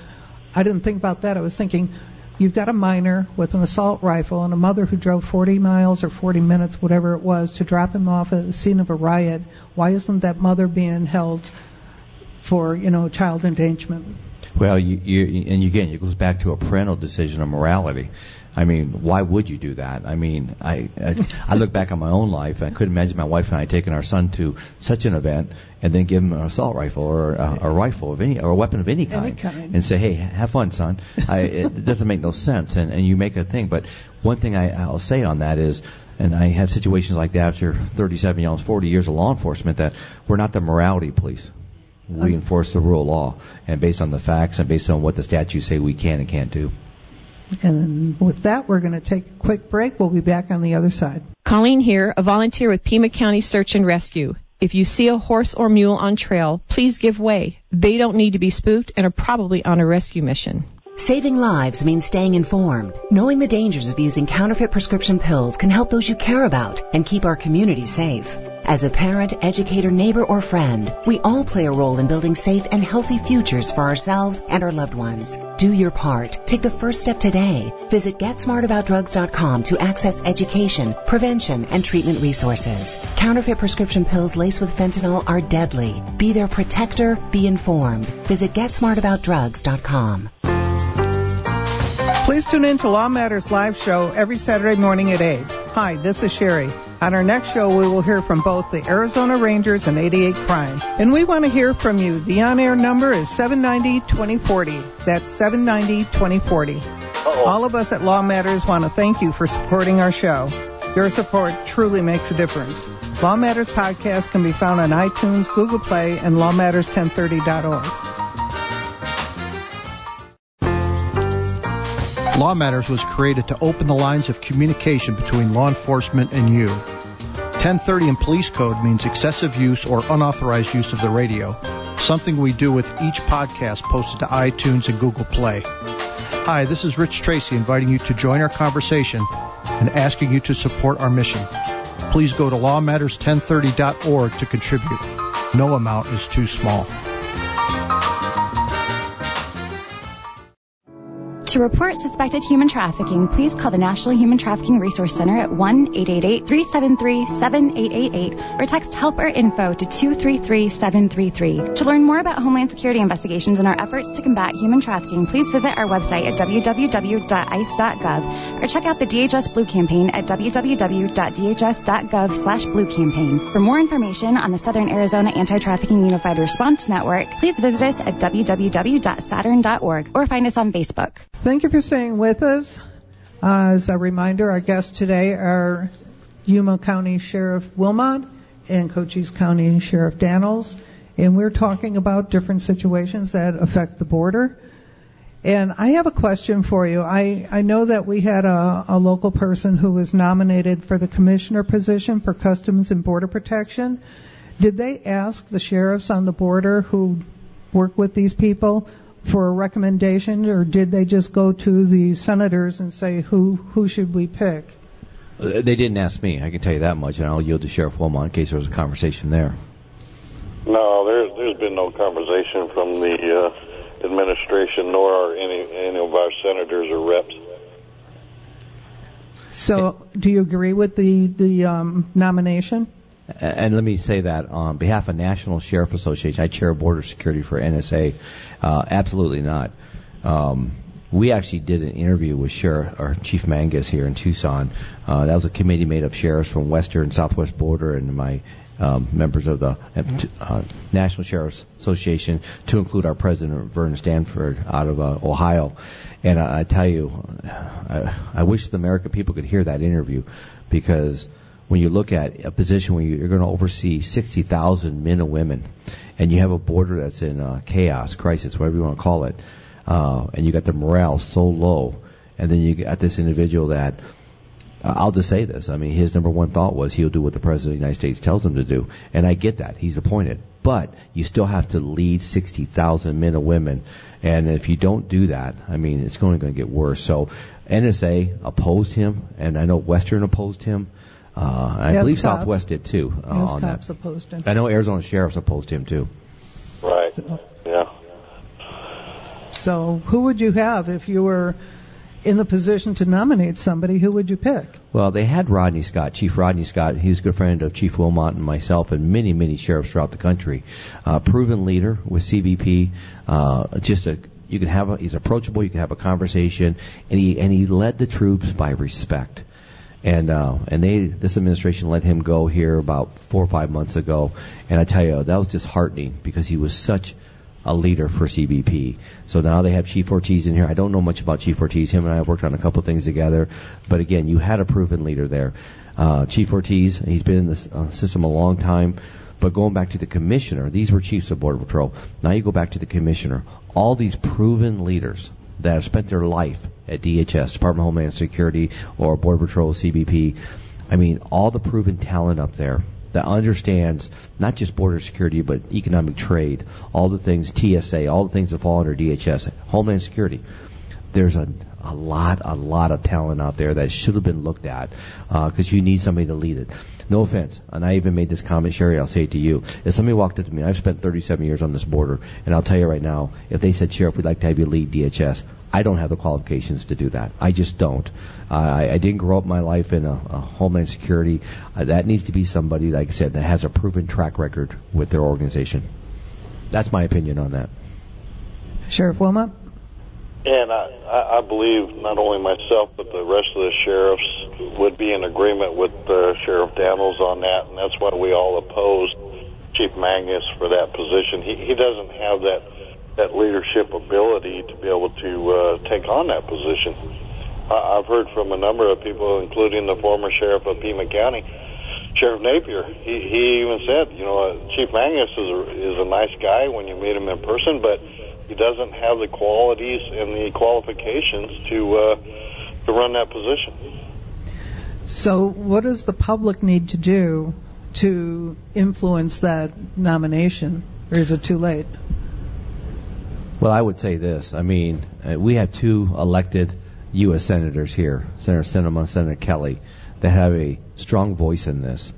[SPEAKER 1] I didn't think about that. I was thinking, you've got a minor with an assault rifle and a mother who drove 40 miles or 40 minutes, whatever it was, to drop him off at the scene of a riot. Why isn't that mother being held for, you know, child endangerment?
[SPEAKER 3] Well, you, you, and again, it goes back to a parental decision of morality. I mean, why would you do that? I mean, I, I, I look back on my own life. And I couldn't imagine my wife and I taking our son to such an event and then give him an assault rifle or a, a rifle of any or a weapon of any kind,
[SPEAKER 1] Any kind.
[SPEAKER 3] and say, "Hey, have fun, son." I, it doesn't make no sense, and, and you make a thing. But one thing I, I'll say on that is. And I have situations like that after 37, almost 40 years of law enforcement that we're not the morality police. We enforce the rule of law, and based on the facts and based on what the statutes say we can and can't do.
[SPEAKER 1] And with that, we're going to take a quick break. We'll be back on the other side.
[SPEAKER 5] Colleen here, a volunteer with Pima County Search and Rescue. If you see a horse or mule on trail, please give way. They don't need to be spooked and are probably on a rescue mission.
[SPEAKER 6] Saving lives means staying informed. Knowing the dangers of using counterfeit prescription pills can help those you care about and keep our community safe. As a parent, educator, neighbor, or friend, we all play a role in building safe and healthy futures for ourselves and our loved ones. Do your part. Take the first step today. Visit GetSmartAboutDrugs.com to access education, prevention, and treatment resources. Counterfeit prescription pills laced with fentanyl are deadly. Be their protector. Be informed. Visit GetSmartAboutDrugs.com.
[SPEAKER 1] Please tune in to Law Matters live show every Saturday morning at 8. Hi, this is Sherry. On our next show, we will hear from both the Arizona Rangers and 88 Crime. And we want to hear from you. The on-air number is 790-2040. That's 790-2040. All of us at Law Matters want to thank you for supporting our show. Your support truly makes a difference. Law Matters podcast can be found on iTunes, Google Play, and lawmatters1030.org.
[SPEAKER 7] Law Matters was created to open the lines of communication between law enforcement and you. 1030 in police code means excessive use or unauthorized use of the radio, something we do with each podcast posted to iTunes and Google Play. Hi, this is Rich Tracy inviting you to join our conversation and asking you to support our mission. Please go to lawmatters1030.org to contribute. No amount is too small.
[SPEAKER 8] To report suspected human trafficking, please call the National Human Trafficking Resource Center at 1-888-373-7888 or text help or info to 233-733. To learn more about Homeland Security investigations and our efforts to combat human trafficking, please visit our website at www.ice.gov or check out the DHS Blue Campaign at www.dhs.gov slash blue campaign. For more information on the Southern Arizona Anti-Trafficking Unified Response Network, please visit us at www.saaturn.org or find us on Facebook.
[SPEAKER 1] Thank you for staying with us. Uh, as a reminder, our guests today are Yuma County Sheriff Wilmot and Cochise County Sheriff Dannels, and we're talking about different situations that affect the border. And I have a question for you. I, I know that we had a, a local person who was nominated for the commissioner position for Customs and Border Protection. Did they ask the sheriffs on the border who work with these people for a recommendation, or did they just go to the senators and say who who should we pick?
[SPEAKER 3] Uh, They didn't ask me. I can tell you that much, and I'll yield to Sheriff Wilmot in case there was a conversation there.
[SPEAKER 4] No, there's there's been no conversation from the uh, administration, nor are any any of our senators or reps.
[SPEAKER 1] So, do you agree with the the um, nomination?
[SPEAKER 3] And let me say that on behalf of National Sheriff Association, I chair border security for NSA. Uh, absolutely not. Um, we actually did an interview with Sheriff or Chief Magnus here in Tucson. Uh, that was a committee made of sheriffs from western and southwest border and my um, members of the uh, National Sheriff's Association, to include our president Vern Stanforth out of uh, Ohio. And I, I tell you, I, I wish the American people could hear that interview because when you look at a position where you're going to oversee 60,000 men and women, and you have a border that's in uh, chaos, crisis, whatever you want to call it, uh, and you got the morale so low, and then you got this individual that I'll just say this. I mean, his number one thought was he'll do what the President of the United States tells him to do. And I get that. He's appointed. But you still have to lead 60,000 men and women. And if you don't do that, I mean, it's only going to get worse. So NSA opposed him, and I know Western opposed him. Uh, I
[SPEAKER 1] Yes,
[SPEAKER 3] believe
[SPEAKER 1] cops.
[SPEAKER 3] Southwest did too uh,
[SPEAKER 1] Yes,
[SPEAKER 3] on
[SPEAKER 1] cops
[SPEAKER 3] that.
[SPEAKER 1] opposed him.
[SPEAKER 3] I know Arizona sheriffs opposed him too.
[SPEAKER 4] Right. Yeah.
[SPEAKER 1] So who would you have if you were in the position to nominate somebody? Who would you pick?
[SPEAKER 3] Well, they had Rodney Scott, Chief Rodney Scott. He was a good friend of Chief Wilmot and myself and many, many sheriffs throughout the country. Uh, proven leader with CBP. Uh, just a, you can have a, he's approachable, you can have a conversation, and he, and he led the troops by respect. And, uh, and they, this administration let him go here about four or five months ago. And I tell you, that was disheartening because he was such a leader for CBP. So now they have Chief Ortiz in here. I don't know much about Chief Ortiz. Him and I have worked on a couple things together. But again, you had a proven leader there. Uh, Chief Ortiz, he's been in the uh, system a long time. But going back to the commissioner, these were chiefs of Border Patrol. Now you go back to the commissioner. All these proven leaders that have spent their life at DHS, Department of Homeland Security, or Border Patrol, CBP. I mean, all the proven talent up there that understands not just border security but economic trade, all the things TSA, all the things that fall under DHS, Homeland Security. There's a a lot, a lot of talent out there that should have been looked at uh, because you need somebody to lead it. No offense, and I even made this comment, Sherry. I'll say it to you. If somebody walked up to me, I've spent 37 years on this border, and I'll tell you right now, if they said, Sheriff, we'd like to have you lead DHS, I don't have the qualifications to do that. I just don't. Uh, I, I didn't grow up my life in a, a homeland security. Uh, that needs to be somebody, like I said, that has a proven track record with their organization. That's my opinion on that.
[SPEAKER 1] Sheriff Wilmot?
[SPEAKER 4] And I, I I believe not only myself, but the rest of the sheriffs would be in agreement with uh, Sheriff Dannels on that, and that's why we all opposed Chief Magnus for that position. He, he doesn't have that that leadership ability to be able to uh, take on that position. I, I've heard from a number of people, including the former sheriff of Pima County, Sheriff Napier. He, he even said, you know, uh, Chief Magnus is a, is a nice guy when you meet him in person, but he doesn't have the qualities and the qualifications to uh, to run that position.
[SPEAKER 1] So what does the public need to do to influence that nomination? Or is it too late?
[SPEAKER 3] Well, I would say this. I mean, uh, we have two elected U.S. senators here, Senator Sinema, Senator Kelly, that have a strong voice in this,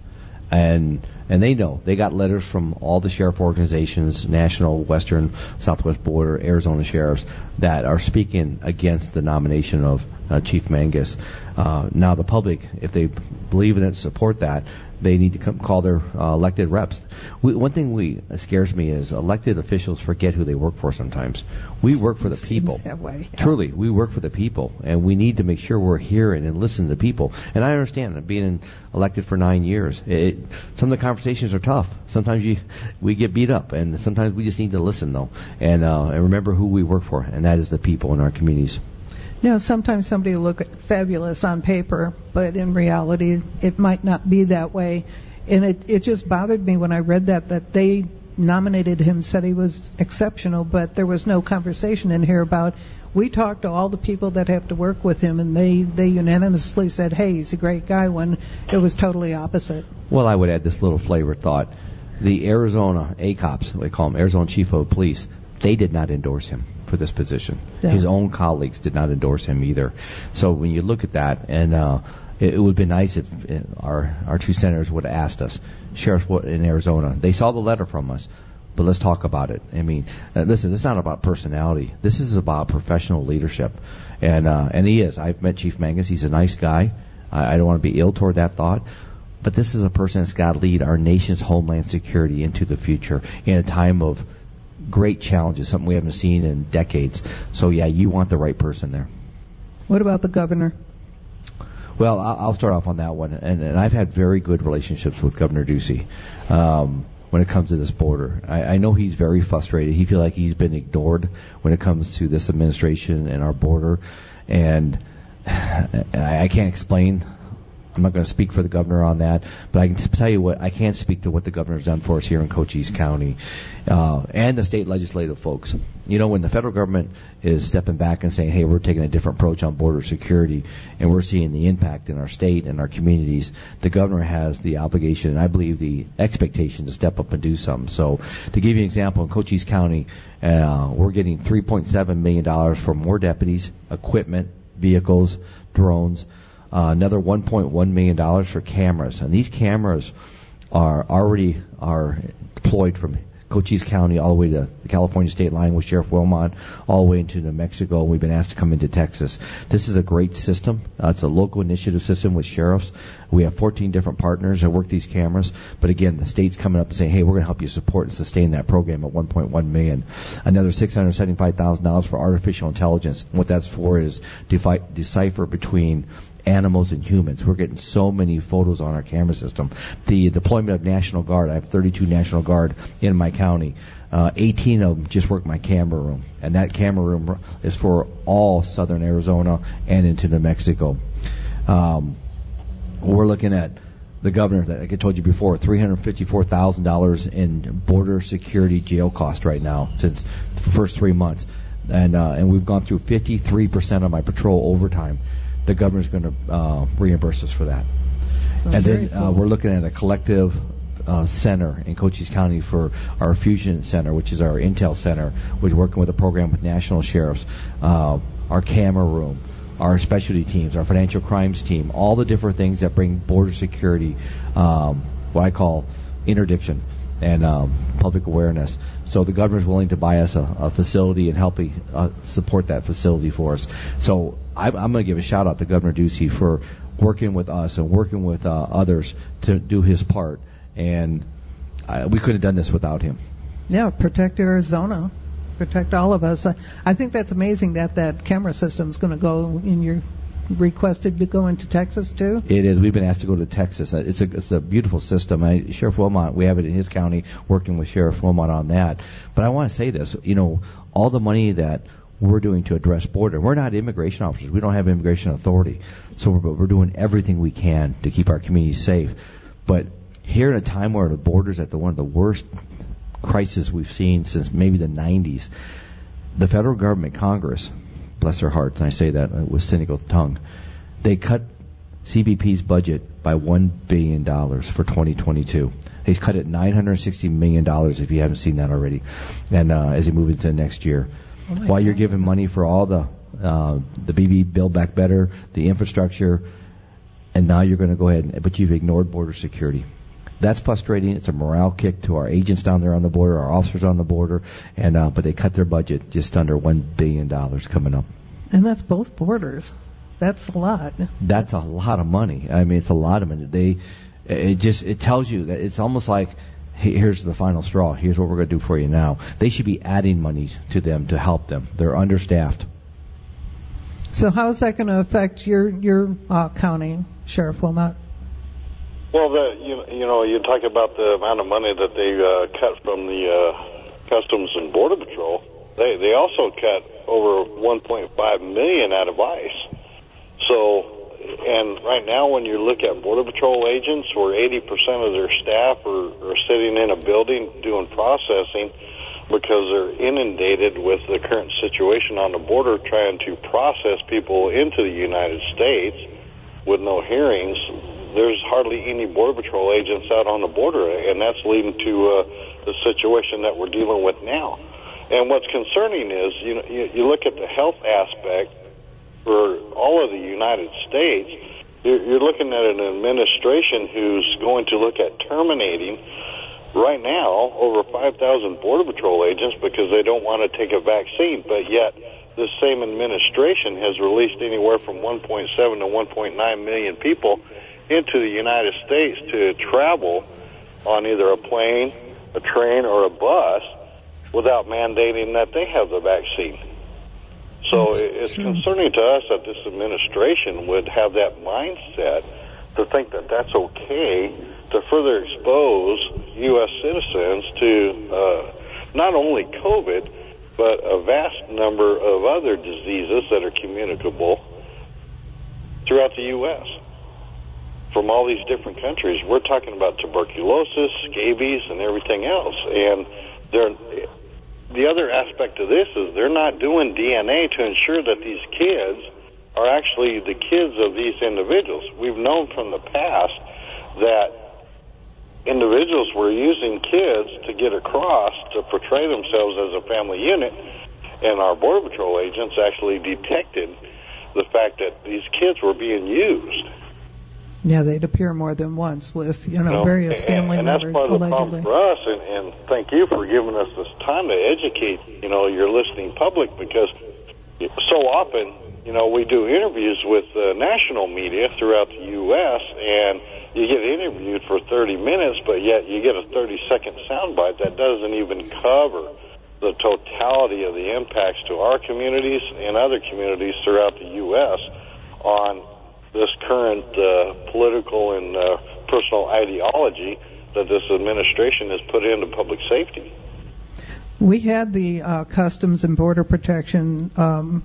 [SPEAKER 3] and and they know they got letters from all the sheriff organizations, national, western, southwest border, Arizona sheriffs that are speaking against the nomination of uh, Chief Magnus. Uh, now, the public, if they believe in it, support that, they need to come call their uh, elected reps. We, one thing we that scares me is elected officials forget who they work for. Sometimes we work for the people.
[SPEAKER 1] way, yeah.
[SPEAKER 3] Truly, we work for the people, and we need to make sure we're hearing and listening to the people. And I understand that being elected for nine years, it, some of the conversations are tough. Sometimes you we get beat up, and sometimes we just need to listen though, and uh, and remember who we work for, and that is the people in our communities.
[SPEAKER 1] Now, sometimes somebody will look fabulous on paper, but in reality, it might not be that way. And it, it just bothered me when I read that, that they nominated him, said he was exceptional, but there was no conversation in here about, we talked to all the people that have to work with him, and they, they unanimously said, hey, he's a great guy, when it was totally opposite.
[SPEAKER 3] Well, I would add this little flavor thought. The Arizona ACOPS, we call them Arizona Chief of Police, they did not endorse him for this position.
[SPEAKER 1] Yeah.
[SPEAKER 3] His own colleagues did not endorse him either. So when you look at that, and uh, it, it would have been nice if uh, our our two senators would have asked us, Sheriff what- in Arizona, they saw the letter from us, but let's talk about it. I mean, uh, listen, it's not about personality. This is about professional leadership, and uh, and he is. I've met Chief Magnus. He's a nice guy. I, I don't want to be ill toward that thought. But this is a person that's got to lead our nation's homeland security into the future in a time of great challenges, something we haven't seen in decades. So yeah, you want the right person there.
[SPEAKER 1] What about the governor?
[SPEAKER 3] Well, I'll start off on that one, and, and I've had very good relationships with Governor Ducey um, when it comes to this border. I, I know he's very frustrated. He feels like he's been ignored when it comes to this administration and our border, and I, I can't explain I'm not going to speak for the governor on that, but I can tell you what I can't speak to what the governor's done for us here in Cochise County, uh, and the state legislative folks. You know, when the federal government is stepping back and saying, "Hey, we're taking a different approach on border security, and we're seeing the impact in our state and our communities," the governor has the obligation, and I believe the expectation, to step up and do something. So, to give you an example, in Cochise County, uh, we're getting 3.7 million dollars for more deputies, equipment, vehicles, drones uh, another 1.1 million dollars for cameras, and these cameras are already are deployed from Cochise County all the way to the California state line with Sheriff Wilmot, all the way into New Mexico. We've been asked to come into Texas. This is a great system. Uh, it's a local initiative system with sheriffs. We have 14 different partners that work these cameras. But again, the state's coming up and saying, hey, we're going to help you support and sustain that program at 1.1 million. Another $675,000 for artificial intelligence. What that's for is defi- decipher between animals and humans. We're getting so many photos on our camera system. The deployment of National Guard, I have 32 National Guard in my county. Uh, 18 of them just work my camera room, and that camera room is for all southern Arizona and into New Mexico. Um, we're looking at the governor, like I told you before, $354,000 in border security jail cost right now since the first three months. And, uh, and we've gone through 53% of my patrol overtime the governor's going to uh, reimburse us for that.
[SPEAKER 1] Sounds
[SPEAKER 3] and then
[SPEAKER 1] cool.
[SPEAKER 3] uh, we're looking at a collective uh, center in Cochise County for our Fusion Center, which is our Intel Center, which is working with a program with national sheriffs, uh, our camera room, our specialty teams, our financial crimes team, all the different things that bring border security, um, what I call interdiction and um, public awareness. So the governor's willing to buy us a, a facility and help uh, support that facility for us. So I, I'm going to give a shout out to Governor Ducey for working with us and working with uh, others to do his part. And I, we couldn't have done this without him.
[SPEAKER 1] Yeah, protect Arizona, protect all of us. I, I think that's amazing that that camera system is going to go in your requested to go into Texas too.
[SPEAKER 3] It is. We've been asked to go to Texas. Uh, It's a it's a beautiful system. I, Sheriff Wilmot, we have it in his county, working with Sheriff Wilmot on that. But I want to say this. You know, all the money that we're doing to address border. We're not immigration officers. We don't have immigration authority. So we're, we're doing everything we can to keep our communities safe. But here in a time where the border's at the one of the worst crises we've seen since maybe the 90s, the federal government, Congress, bless their hearts, and I say that with cynical tongue, they cut CBP's budget by $1 billion for 2022. They cut it $960 million if you haven't seen that already, and uh, as you move into next year.
[SPEAKER 1] Oh
[SPEAKER 3] While you're giving money for all the uh, the BB Build Back Better, the infrastructure, and now you're going to go ahead, and, but you've ignored border security. That's frustrating. It's a morale kick to our agents down there on the border, our officers on the border, and uh, but they cut their budget just under one billion dollars coming up.
[SPEAKER 1] And that's both borders. That's a lot.
[SPEAKER 3] That's a lot of money. I mean, it's a lot of money. They, it just it tells you that it's almost like here's the final straw. Here's what we're going to do for you now. They should be adding monies to them to help them. They're understaffed.
[SPEAKER 1] So how is that going to affect your your uh, county, Sheriff Wilmot?
[SPEAKER 4] Well, the, you, you know, you talk about the amount of money that they uh, cut from the uh, Customs and Border Patrol. They they also cut over 1.5 million out of ICE. So, and right now, when you look at Border Patrol agents, where 80% of their staff are, are sitting in a building doing processing because they're inundated with the current situation on the border, trying to process people into the United States with no hearings. There's hardly any Border Patrol agents out on the border, and that's leading to uh, the situation that we're dealing with now. And what's concerning is, you know, you, you look at the health aspect for all of the United States. You're, you're looking at an administration who's going to look at terminating right now over 5,000 Border Patrol agents because they don't want to take a vaccine, but yet this same administration has released anywhere from 1.7 to 1.9 million people into the United States to travel on either a plane, a train, or a bus without mandating that they have the vaccine. So
[SPEAKER 1] That's
[SPEAKER 4] it's
[SPEAKER 1] true.
[SPEAKER 4] concerning to us that this administration would have that mindset to think that that's okay to further expose U.S. citizens to uh, not only COVID, but a vast number of other diseases that are communicable throughout the U.S. from all these different countries. We're talking about tuberculosis, scabies, and everything else. And they're, the other aspect of this is they're not doing DNA to ensure that these kids are actually the kids of these individuals. We've known from the past that individuals were using kids to get across to portray themselves as a family unit, and our Border Patrol agents actually detected the fact that these kids were being used.
[SPEAKER 1] Yeah, they'd appear more than once with you know,
[SPEAKER 4] You know,
[SPEAKER 1] various
[SPEAKER 4] and-
[SPEAKER 1] family
[SPEAKER 4] and
[SPEAKER 1] members
[SPEAKER 4] that's part of the
[SPEAKER 1] allegedly.
[SPEAKER 4] problem for us. And, and thank you for giving us this time to educate, you know, your listening public because so often, you know, we do interviews with uh, national media throughout the U.S. and you get interviewed for 30 minutes, but yet you get a 30 second soundbite that doesn't even cover the totality of the impacts to our communities and other communities throughout the U.S. on this current uh, political and uh, personal ideology that this administration has put into public safety.
[SPEAKER 1] We had the uh, Customs and Border Protection um,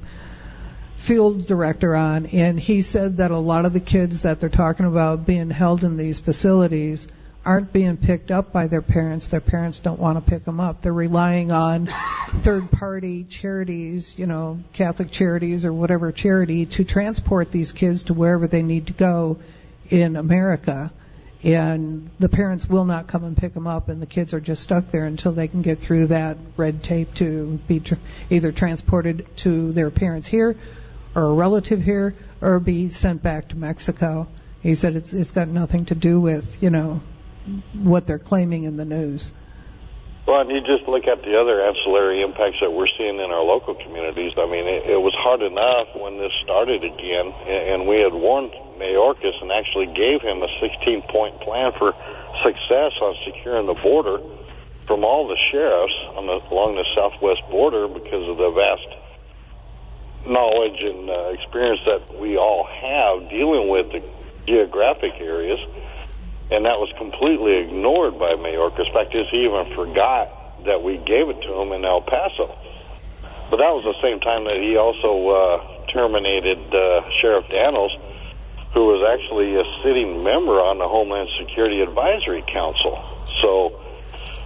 [SPEAKER 1] field director on, and he said that a lot of the kids that they're talking about being held in these facilities aren't being picked up by their parents. Their parents don't want to pick them up. They're relying on third-party charities, you know, Catholic charities or whatever charity, to transport these kids to wherever they need to go in America and the parents will not come and pick them up, and the kids are just stuck there until they can get through that red tape to be tr- either transported to their parents here, or a relative here, or be sent back to Mexico. He said it's it's got nothing to do with you know what they're claiming in the news.
[SPEAKER 4] Well, and you just look at the other ancillary impacts that we're seeing in our local communities. I mean, it, it was hard enough when this started again, and, we had warned Mayorkas and actually gave him a 16 point plan for success on securing the border from all the sheriffs on the, along the southwest border because of the vast knowledge and uh, experience that we all have dealing with the geographic areas and that was completely ignored by Mayorkas. Fact, he even forgot that we gave it to him in El Paso. But that was the same time that he also uh, terminated uh, Sheriff Dannels, who was actually a sitting member on the Homeland Security Advisory Council. So,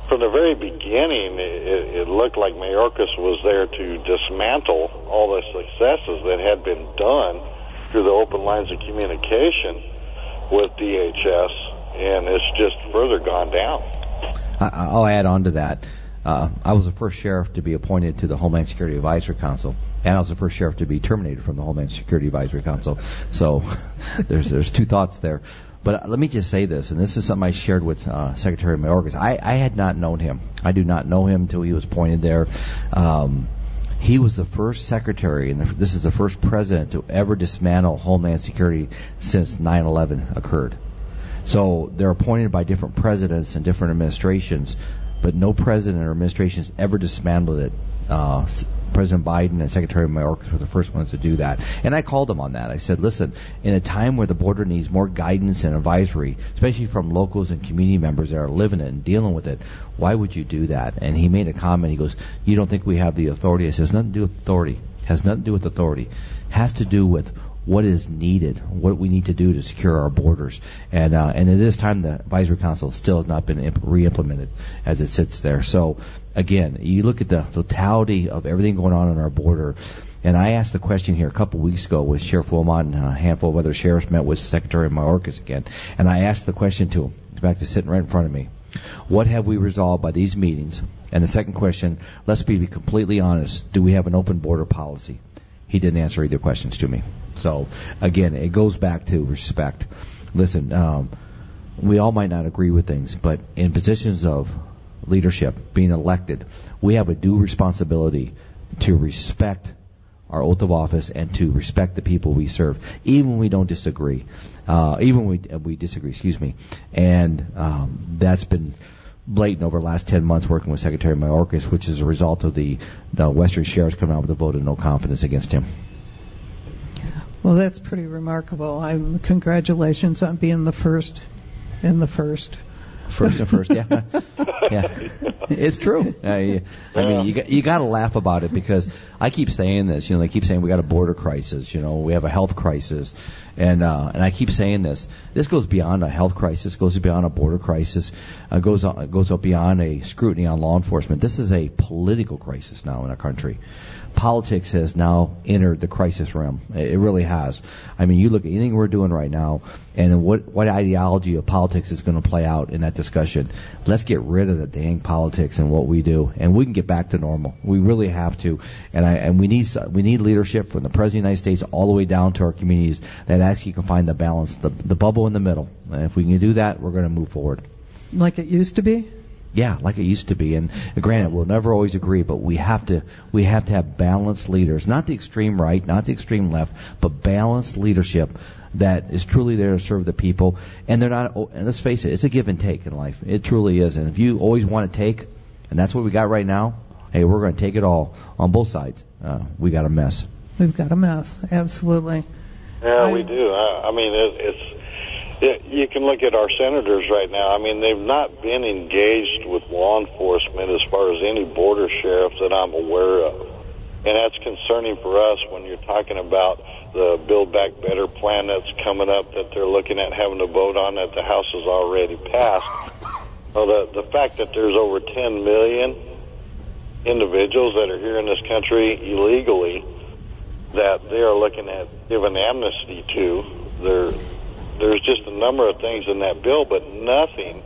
[SPEAKER 4] from the very beginning, it, it looked like Mayorkas was there to dismantle all the successes that had been done through the open lines of communication with DHS and it's just further gone down.
[SPEAKER 3] I, I'll add on to that. Uh, I was the first sheriff to be appointed to the Homeland Security Advisory Council, and I was the first sheriff to be terminated from the Homeland Security Advisory Council. So there's there's two thoughts there. But let me just say this, and this is something I shared with uh, Secretary Mayorkas. I, I had not known him. I do not know him until he was appointed there. Um, he was the first secretary, and this is the first president to ever dismantle Homeland Security since 9/11 occurred. So they're appointed by different presidents and different administrations, but no president or administration has ever dismantled it. Uh, President Biden and Secretary Mayorkas were the first ones to do that. And I called them on that. I said, listen, in a time where the border needs more guidance and advisory, especially from locals and community members that are living it and dealing with it, why would you do that? And he made a comment. He goes, you don't think we have the authority? I has nothing to do with authority. It has nothing to do with authority. It has to do with what is needed, what we need to do to secure our borders. And uh, and at this time, the advisory council still has not been imp- re-implemented as it sits there. So again, you look at the totality of everything going on on our border. And I asked the question here a couple weeks ago with Sheriff Wilmot and a handful of other sheriffs met with Secretary Mayorkas again. And I asked the question to him, fact, he's sitting right in front of me. What have we resolved by these meetings? And the second question, let's be completely honest, do we have an open border policy? He didn't answer either questions to me. So again, it goes back to respect. Listen, um, we all might not agree with things, but in positions of leadership, being elected, we have a due responsibility to respect our oath of office and to respect the people we serve, even when we don't disagree, uh, even when we, we disagree. Excuse me, and um, that's been blatant over the last 10 months working with Secretary Mayorkas, which is a result of the, the Western sheriffs coming out with a vote of no confidence against him.
[SPEAKER 1] Well, that's pretty remarkable. I'm congratulations on being the first in the first.
[SPEAKER 3] First and first, yeah, yeah, it's true. I, I mean, you got, you got to laugh about it because I keep saying this. You know, they keep saying we got a border crisis. You know, we have a health crisis, and uh, and I keep saying this. This goes beyond a health crisis, goes beyond a border crisis, uh, goes on, goes up beyond a scrutiny on law enforcement. This is a political crisis now in our country politics has now entered the crisis realm. It really has. I mean, you look at anything we're doing right now, and what what ideology of politics is going to play out in that discussion. Let's get rid of the dang politics and what we do, and we can get back to normal. We really have to, and I and we need we need leadership from the president of the United States all the way down to our communities that actually can find the balance, the the bubble in the middle. And if we can do that, we're going to move forward.
[SPEAKER 1] Like it used to be.
[SPEAKER 3] Yeah, like it used to be. And granted, we'll never always agree, but we have to we have to have balanced leaders, not the extreme right, not the extreme left, but balanced leadership that is truly there to serve the people. And they're not. And let's face it, it's a give and take in life. It truly is. And if you always want to take, and that's what we got right now, hey, we're going to take it all on both sides. Uh, we got a mess.
[SPEAKER 1] We've got a mess. Absolutely.
[SPEAKER 4] Yeah, we do. I, I mean, it, it's you can look at our senators right now. I mean, they've not been engaged with law enforcement as far as any border sheriffs that I'm aware of. And that's concerning for us when you're talking about the Build Back Better plan that's coming up that they're looking at having to vote on that the House has already passed. Well, the, the fact that there's over 10 million individuals that are here in this country illegally that they are looking at giving amnesty to, they're there's just a number of things in that bill, but nothing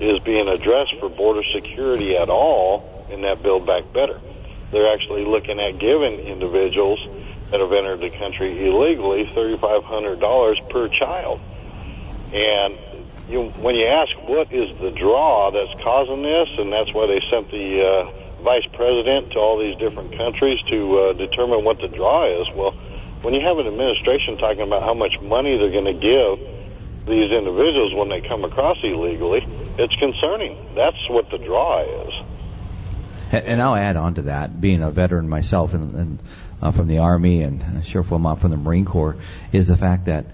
[SPEAKER 4] is being addressed for border security at all in that Build Back Better. They're actually looking at giving individuals that have entered the country illegally $3,500 per child. And you, when you ask what is the draw that's causing this, and that's why they sent the uh, vice president to all these different countries to uh, determine what the draw is, well, when you have an administration talking about how much money they're going to give these individuals when they come across illegally, it's concerning. That's what the draw is.
[SPEAKER 3] And I'll add on to that, being a veteran myself and, and uh, from the Army and Sheriff Wilmot from the Marine Corps, is the fact that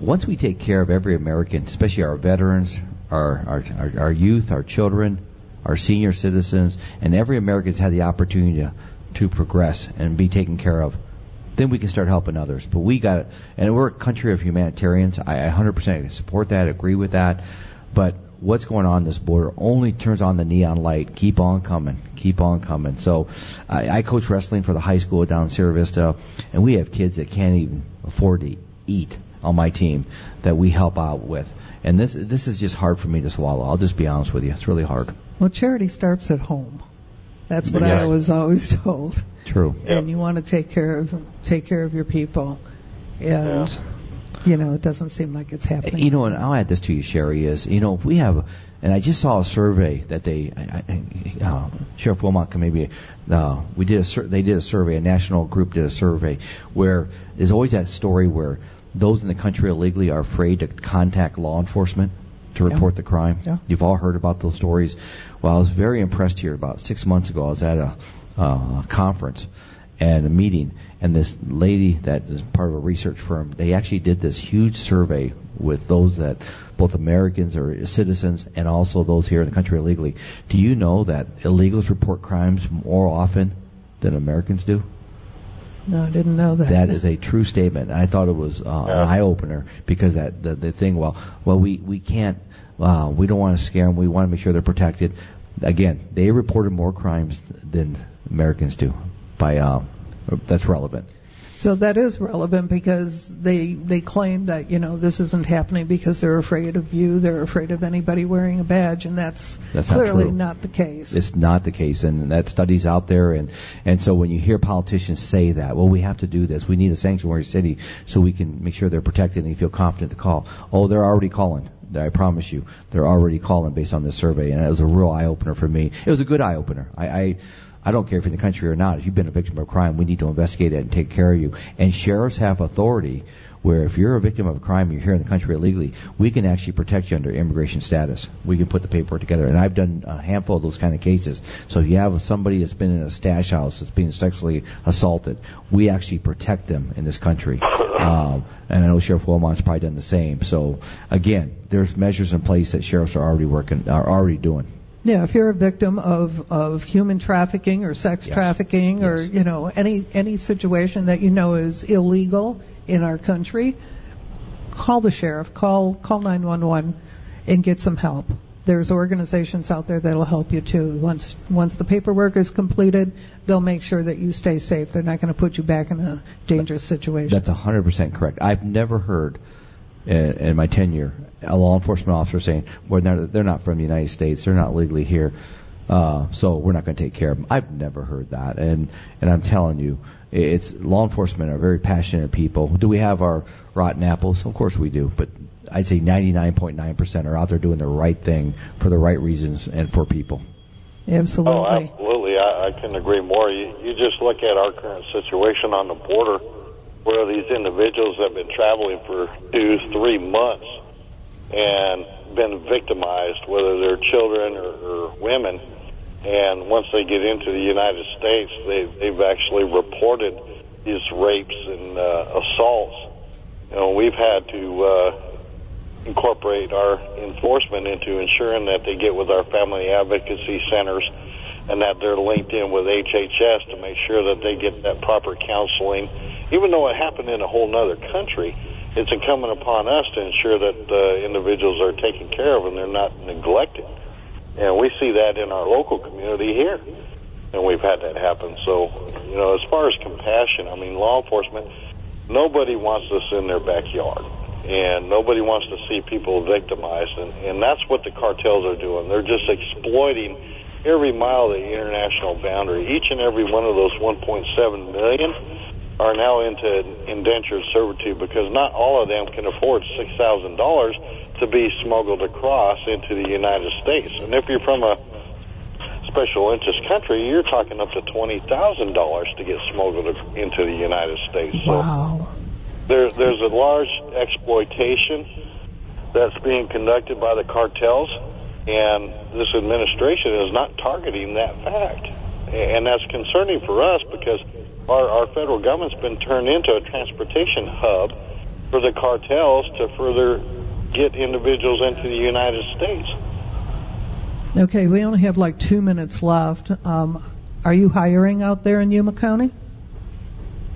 [SPEAKER 3] once we take care of every American, especially our veterans, our, our, our, our youth, our children, our senior citizens, and every American's had the opportunity to, to progress and be taken care of then we can start helping others. But we got, and we're a country of humanitarians. I, 100% support that, agree with that. But what's going on this border only turns on the neon light. Keep on coming, keep on coming. So, I, I coach wrestling for the high school down in Sierra Vista, and we have kids that can't even afford to eat on my team that we help out with. And this this is just hard for me to swallow. I'll just be honest with you. It's really hard.
[SPEAKER 1] Well, charity starts at home. That's what yes. I was always told.
[SPEAKER 3] True.
[SPEAKER 1] And you want to take care of take care of your people, and yeah. you know it doesn't seem like it's happening.
[SPEAKER 3] You know, and I'll add this to you, Sherry. Is you know we have, and I just saw a survey that they, I, I, uh, Sheriff Wilmot can maybe, uh, we did a they did a survey, a national group did a survey where there's always that story where those in the country illegally are afraid to contact law enforcement to report
[SPEAKER 1] yeah.
[SPEAKER 3] the crime.
[SPEAKER 1] Yeah.
[SPEAKER 3] You've all heard about those stories. Well, I was very impressed here about six months ago. I was at a uh, conference and a meeting, and this lady that is part of a research firm, they actually did this huge survey with those that both Americans or citizens and also those here in the country illegally. Do you know that illegals report crimes more often than Americans do?
[SPEAKER 1] No, I didn't know that.
[SPEAKER 3] That is a true statement. I thought it was uh, yeah. an eye opener because that the, the thing. Well, well, we we can't. Uh, we don't want to scare them. We want to make sure they're protected. Again, they reported more crimes than Americans do. By uh, that's relevant.
[SPEAKER 1] So that is relevant because they they claim that you know this isn't happening because they're afraid of you, they're afraid of anybody wearing a badge, and that's,
[SPEAKER 3] that's
[SPEAKER 1] clearly
[SPEAKER 3] not,
[SPEAKER 1] not, the case.
[SPEAKER 3] It's not the case, and that study's out there, and and so when you hear politicians say that, well, we have to do this, we need a sanctuary city so we can make sure they're protected and they feel confident to call. Oh, they're already calling. I promise you, they're already calling based on this survey, and it was a real eye opener for me. It was a good eye opener. I, I I don't care if you're in the country or not. If you've been a victim of crime, we need to investigate it and take care of you. And sheriffs have authority where if you're a victim of a crime and you're here in the country illegally, we can actually protect you under immigration status. We can put the paperwork together. And I've done a handful of those kind of cases. So if you have somebody that's been in a stash house that's being sexually assaulted, we actually protect them in this country. Um, and I know Sheriff Wilmot's probably done the same. So again, there's measures in place that sheriffs are already working, are already doing.
[SPEAKER 1] Yeah, if you're a victim of, of human trafficking or sex
[SPEAKER 3] Yes.
[SPEAKER 1] trafficking or,
[SPEAKER 3] Yes.
[SPEAKER 1] you know, any, any situation that you know is illegal in our country, call the sheriff, call, call 911 and get some help. There's organizations out there that'll help you too. Once, once the paperwork is completed, they'll make sure that you stay safe. They're not going to put you back in a dangerous situation.
[SPEAKER 3] That's 100% correct. I've never heard in, in my tenure a law enforcement officer saying, well, they're, they're not from the United States, they're not legally here, uh, so we're not going to take care of them. I've never heard that, and and I'm telling you, it's law enforcement are very passionate people. Do we have our rotten apples? Of course we do, but I'd say 99.9% are out there doing the right thing for the right reasons and for people.
[SPEAKER 1] Absolutely.
[SPEAKER 4] Oh, absolutely. I, I can agree more. You, you just look at our current situation on the border where these individuals have been traveling for two, three months and been victimized, whether they're children or, or women. And once they get into the United States, they, they've actually reported these rapes and uh, assaults. You know, we've had to uh, incorporate our enforcement into ensuring that they get with our family advocacy centers and that they're linked in with HHS to make sure that they get that proper counseling. Even though it happened in a whole other country, it's incumbent upon us to ensure that uh, individuals are taken care of and they're not neglected. And we see that in our local community here. And we've had that happen. So, you know, as far as compassion, I mean, law enforcement, nobody wants us in their backyard. And nobody wants to see people victimized. And, and that's what the cartels are doing. They're just exploiting every mile of the international boundary. Each and every one of those 1.7 million are now into indentured servitude because not all of them can afford $6,000 to be smuggled across into the United States. And if you're from a special interest country, you're talking up to $20,000 to get smuggled into the United States. So
[SPEAKER 1] Wow.
[SPEAKER 4] there, there's a large exploitation that's being conducted by the cartels, and this administration is not targeting that fact. And that's concerning for us because our, our federal government's been turned into a transportation hub for the cartels to further get individuals into the United States.
[SPEAKER 1] Okay, we only have like two minutes left. Um, are you hiring out there in Yuma County?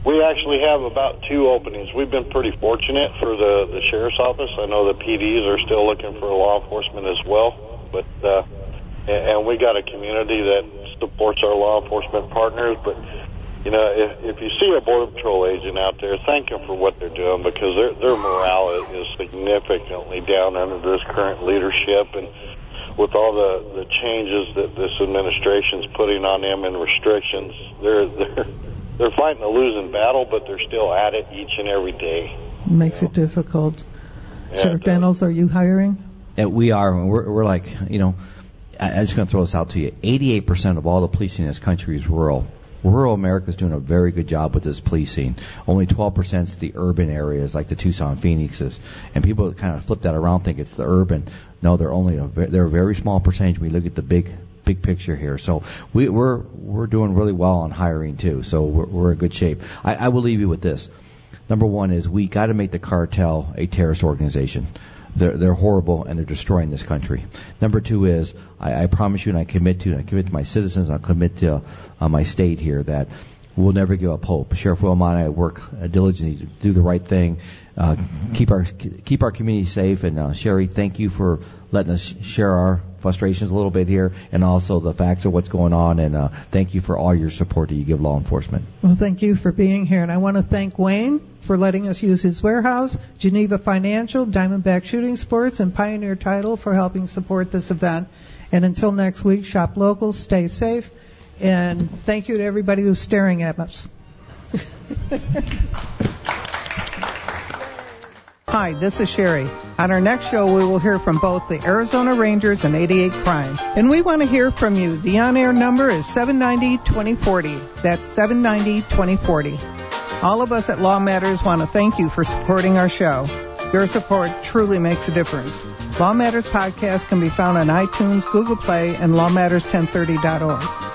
[SPEAKER 4] We actually have about two openings. We've been pretty fortunate for the, the sheriff's office. I know the PDs are still looking for law enforcement as well, but uh, and and we got a community that supports our law enforcement partners. But you know, if, if you see a border patrol agent out there, thank them for what they're doing because their their morale is significantly down under this current leadership and with all the the changes that this administration's putting on them and restrictions, they're they're they're fighting a losing battle, but they're still at it each and every day.
[SPEAKER 1] Makes it difficult.
[SPEAKER 4] Yeah,
[SPEAKER 1] Sheriff. Dannels, are you hiring?
[SPEAKER 3] And we are, we're, we're like, you know, I, I'm just going to throw this out to you. 88% of all the policing in this country is rural. Rural America is doing a very good job with this policing. Only 12% is the urban areas, like the Tucson, Phoenixes. And people kind of flip that around, think it's the urban. No, they're only a, they're a very small percentage. We look at the big big picture here. So we, we're we're doing really well on hiring too. So we're, we're in good shape. I, I will leave you with this. Number one is we got to make the cartel a terrorist organization. They're, they're horrible and they're destroying this country. Number two is I, I promise you and I commit to, and I commit to my citizens, and I commit to uh, my state here that we'll never give up hope. Sheriff Wilmot and I work uh, diligently to do the right thing, uh, keep our keep our community safe. And uh, Sherry, thank you for letting us share our frustrations a little bit here, and also the facts of what's going on. And uh, thank you for all your support that you give law enforcement.
[SPEAKER 1] Well, thank you for being here, and I want to thank Wayne for letting us use his warehouse, Geneva Financial, Diamondback Shooting Sports, and Pioneer Title for helping support this event. And until next week, shop local, stay safe, and thank you to everybody who's staring at us. Hi, this is Sherry. On our next show, we will hear from both the Arizona Rangers and 88 Crime. And we want to hear from you. The on-air number is 790-2040. That's 790-2040. All of us at Law Matters want to thank you for supporting our show. Your support truly makes a difference. Law Matters podcast can be found on iTunes, Google Play, and lawmatters1030.org.